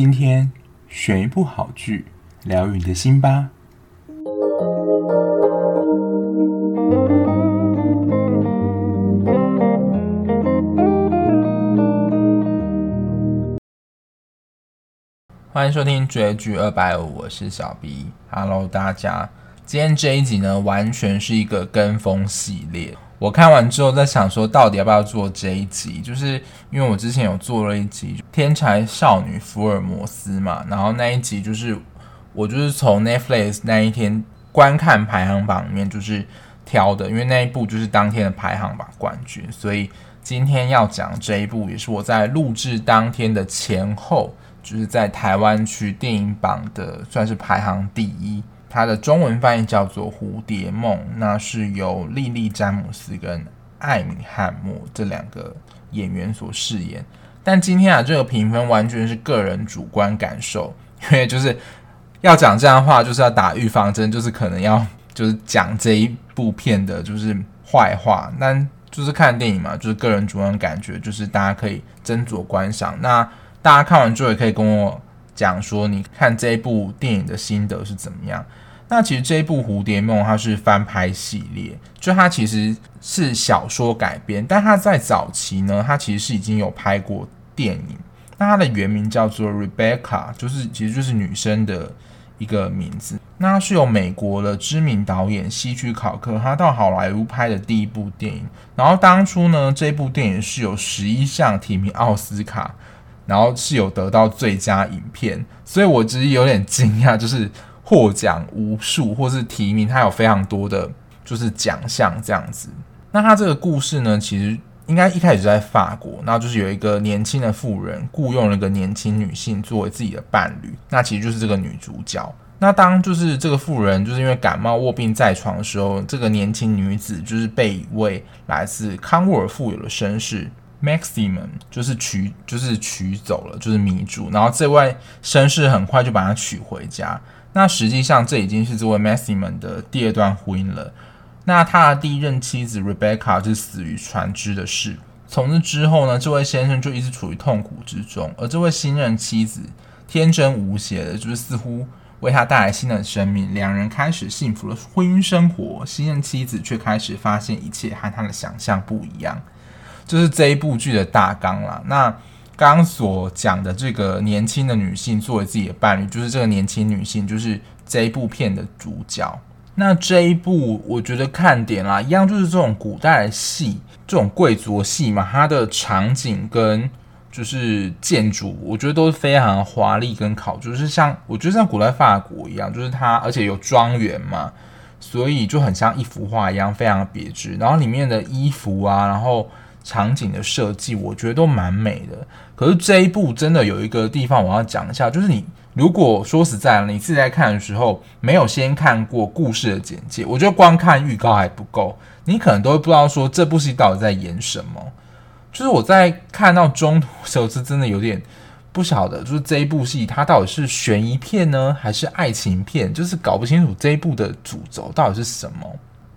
今天选一部好剧，疗愈你的心吧。欢迎收听追剧二百五，我是小 B。Hello，大家，今天这一集呢，完全是一个跟风系列。我看完之后在想说，到底要不要做这一集？就是因为我之前有做了一集《天才少女福尔摩斯》嘛，然后那一集就是我就是从 Netflix 那一天观看排行榜里面就是挑的，因为那一部就是当天的排行榜冠军，所以今天要讲这一部也是我在录制当天的前后，就是在台湾区电影榜的算是排行第一。它的中文翻译叫做《蝴蝶梦》，那是由莉莉·詹姆斯跟艾米·汉默这两个演员所饰演。但今天啊，这个评分完全是个人主观感受，因为就是要讲这样的话，就是要打预防针，就是可能要就是讲这一部片的就是坏话。但就是看电影嘛，就是个人主观感觉，就是大家可以斟酌观赏。那大家看完之后也可以跟我。讲说你看这一部电影的心得是怎么样？那其实这一部《蝴蝶梦》它是翻拍系列，就它其实是小说改编，但它在早期呢，它其实是已经有拍过电影。那它的原名叫做 Rebecca，就是其实就是女生的一个名字。那它是由美国的知名导演希区考克他到好莱坞拍的第一部电影。然后当初呢，这部电影是有十一项提名奥斯卡。然后是有得到最佳影片，所以我其实有点惊讶，就是获奖无数，或是提名，它有非常多的就是奖项这样子。那它这个故事呢，其实应该一开始就在法国，那就是有一个年轻的妇人雇佣了一个年轻女性作为自己的伴侣，那其实就是这个女主角。那当就是这个妇人就是因为感冒卧病在床的时候，这个年轻女子就是被一位来自康沃尔富有的绅士。Maximum 就是娶，就是娶走了，就是迷住。然后这位绅士很快就把她娶回家。那实际上这已经是这位 Maximum 的第二段婚姻了。那他的第一任妻子 Rebecca 是死于船只的事。从这之后呢，这位先生就一直处于痛苦之中。而这位新任妻子天真无邪的，就是似乎为他带来新的生命。两人开始幸福的婚姻生活。新任妻子却开始发现一切和他的想象不一样。就是这一部剧的大纲啦。那刚刚所讲的这个年轻的女性作为自己的伴侣，就是这个年轻女性就是这一部片的主角。那这一部我觉得看点啦，一样就是这种古代戏，这种贵族戏嘛，它的场景跟就是建筑，我觉得都是非常华丽跟考究，就是像我觉得像古代法国一样，就是它而且有庄园嘛，所以就很像一幅画一样，非常别致。然后里面的衣服啊，然后。场景的设计，我觉得都蛮美的。可是这一部真的有一个地方我要讲一下，就是你如果说实在，你自己在看的时候没有先看过故事的简介，我觉得光看预告还不够，你可能都会不知道说这部戏到底在演什么。就是我在看到中途的时候是真的有点不晓得，就是这一部戏它到底是悬疑片呢，还是爱情片？就是搞不清楚这一部的主轴到底是什么。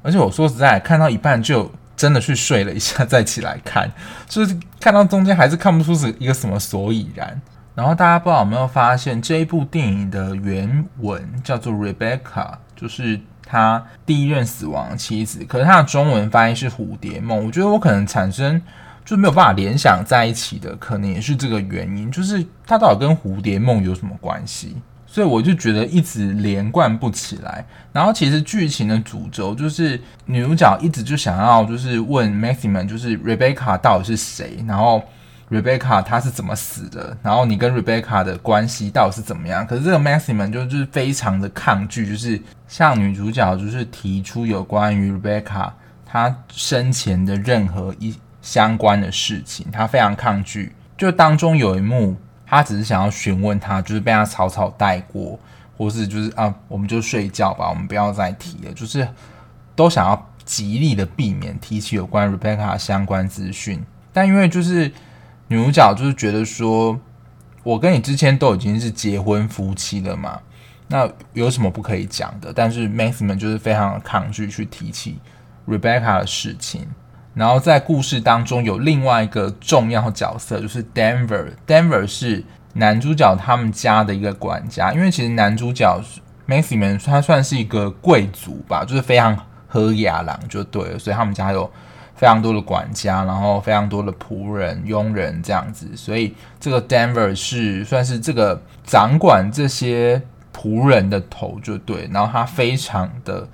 而且我说实在，看到一半就。真的去睡了一下，再起来看，就是看到中间还是看不出是一个什么所以然。然后大家不知道有没有发现，这一部电影的原文叫做 Rebecca，就是他第一任死亡妻子。可是他的中文翻译是蝴蝶梦。我觉得我可能产生就没有办法联想在一起的，可能也是这个原因，就是他到底跟蝴蝶梦有什么关系？所以我就觉得一直连贯不起来，然后其实剧情的主轴就是女主角一直就想要就是问 Maximum，就是 Rebecca 到底是谁，然后 Rebecca 她是怎么死的，然后你跟 Rebecca 的关系到底是怎么样？可是这个 Maximum 就就是非常的抗拒，就是向女主角就是提出有关于 Rebecca 她生前的任何一相关的事情，他非常抗拒。就当中有一幕。他只是想要询问他，就是被他草草带过，或是就是啊，我们就睡觉吧，我们不要再提了，就是都想要极力的避免提起有关 Rebecca 相关资讯。但因为就是女主角就是觉得说，我跟你之前都已经是结婚夫妻了嘛，那有什么不可以讲的？但是 Maximum 就是非常抗拒去提起 Rebecca 的事情。然后在故事当中有另外一个重要角色，就是 Denver。Denver 是男主角他们家的一个管家，因为其实男主角 Maximus 他算是一个贵族吧，就是非常和雅朗就对了，所以他们家有非常多的管家，然后非常多的仆人、佣人这样子，所以这个 Denver 是算是这个掌管这些仆人的头就对，然后他非常的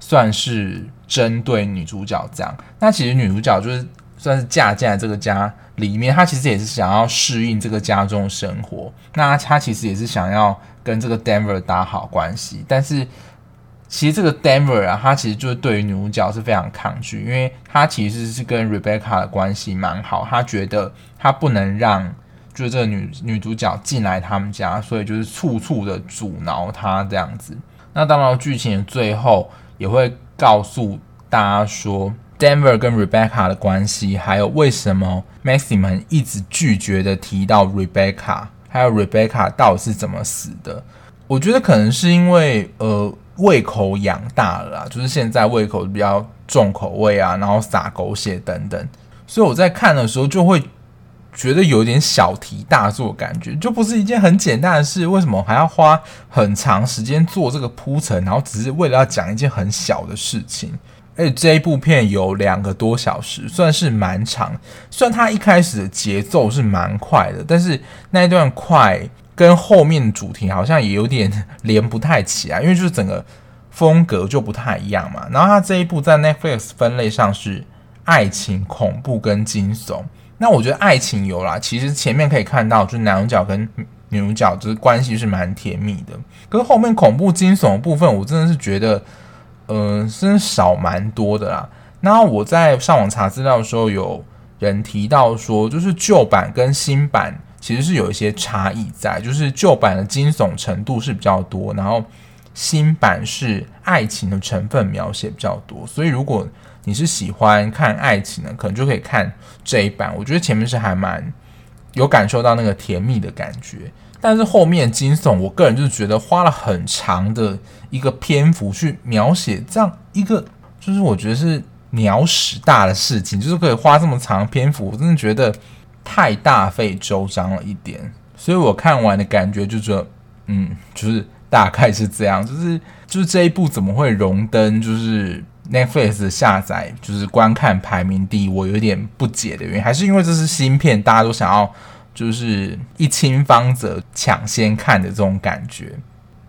算是针对女主角这样，那其实女主角就是。算是嫁进来这个家里面，她其实也是想要适应这个家中的生活。那她其实也是想要跟这个 Denver 打好关系，但是其实这个 Denver 啊，他其实就是对于女主角是非常抗拒，因为他其实是跟 Rebecca 的关系蛮好，他觉得他不能让就是这个女女主角进来他们家，所以就是处处的阻挠她这样子。那当然，剧情的最后也会告诉大家说。Denver 跟 Rebecca 的关系，还有为什么 Maximus 一直拒绝的提到 Rebecca，还有 Rebecca 到底是怎么死的？我觉得可能是因为呃胃口养大了啦，就是现在胃口比较重口味啊，然后撒狗血等等，所以我在看的时候就会觉得有点小题大做，感觉就不是一件很简单的事，为什么还要花很长时间做这个铺陈，然后只是为了要讲一件很小的事情？而且这一部片有两个多小时，算是蛮长。虽然它一开始的节奏是蛮快的，但是那一段快跟后面主题好像也有点连不太起来，因为就是整个风格就不太一样嘛。然后它这一部在 Netflix 分类上是爱情、恐怖跟惊悚。那我觉得爱情有啦，其实前面可以看到，就是男主角跟女主角就是关系是蛮甜蜜的。可是后面恐怖惊悚的部分，我真的是觉得。嗯，真少蛮多的啦。那我在上网查资料的时候，有人提到说，就是旧版跟新版其实是有一些差异在，就是旧版的惊悚程度是比较多，然后新版是爱情的成分描写比较多。所以如果你是喜欢看爱情的，可能就可以看这一版。我觉得前面是还蛮有感受到那个甜蜜的感觉。但是后面惊悚，我个人就觉得花了很长的一个篇幅去描写这样一个，就是我觉得是鸟屎大的事情，就是可以花这么长篇幅，我真的觉得太大费周章了一点。所以我看完的感觉就是，嗯，就是大概是这样，就是就是这一部怎么会荣登就是 Netflix 下载就是观看排名第一，我有点不解的原因，还是因为这是新片，大家都想要。就是一亲芳泽抢先看的这种感觉，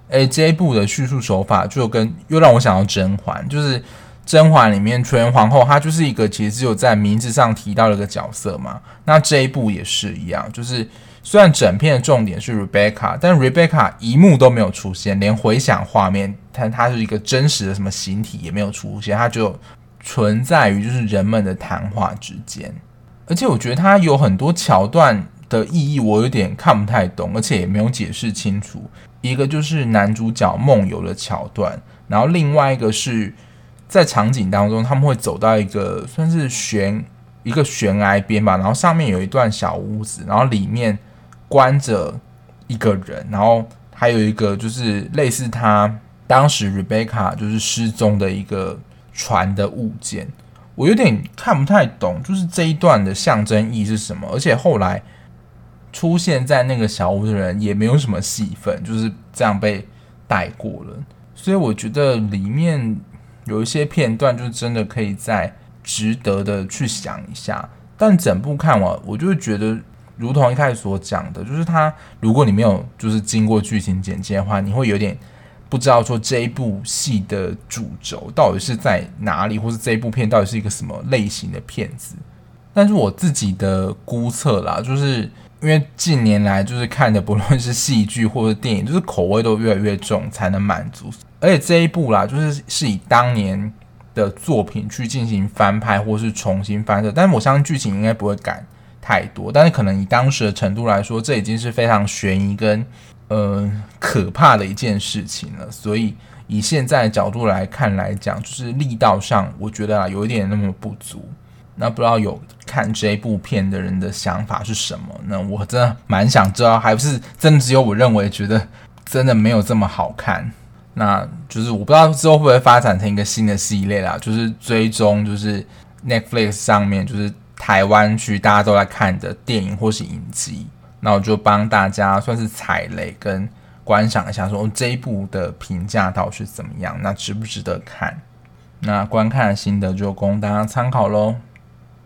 诶，这一部的叙述手法就跟又让我想到甄嬛，就是甄嬛里面纯元皇后，她就是一个其实只有在名字上提到了一个角色嘛。那这一部也是一样，就是虽然整片的重点是 Rebecca，但 Rebecca 一幕都没有出现，连回想画面，但它是一个真实的什么形体也没有出现，它就存在于就是人们的谈话之间，而且我觉得它有很多桥段。的意义我有点看不太懂，而且也没有解释清楚。一个就是男主角梦游的桥段，然后另外一个是在场景当中他们会走到一个算是悬一个悬崖边吧，然后上面有一段小屋子，然后里面关着一个人，然后还有一个就是类似他当时 Rebecca 就是失踪的一个船的物件，我有点看不太懂，就是这一段的象征意义是什么，而且后来。出现在那个小屋的人也没有什么戏份，就是这样被带过了。所以我觉得里面有一些片段，就真的可以再值得的去想一下。但整部看完，我就会觉得，如同一开始所讲的，就是他，如果你没有就是经过剧情简介的话，你会有点不知道说这一部戏的主轴到底是在哪里，或是这一部片到底是一个什么类型的片子。但是我自己的估测啦，就是。因为近年来就是看的不论是戏剧或者电影，就是口味都越来越重，才能满足。而且这一部啦，就是是以当年的作品去进行翻拍或是重新翻摄，但是我相信剧情应该不会改太多。但是可能以当时的程度来说，这已经是非常悬疑跟呃可怕的一件事情了。所以以现在的角度来看来讲，就是力道上，我觉得啊有一点那么不足。那不知道有看这部片的人的想法是什么？那我真的蛮想知道，还不是真的只有我认为觉得真的没有这么好看？那就是我不知道之后会不会发展成一个新的系列啦，就是追踪就是 Netflix 上面就是台湾区大家都在看的电影或是影集。那我就帮大家算是踩雷跟观赏一下说，哦这一部的评价到底是怎么样，那值不值得看？那观看的心得就供大家参考喽。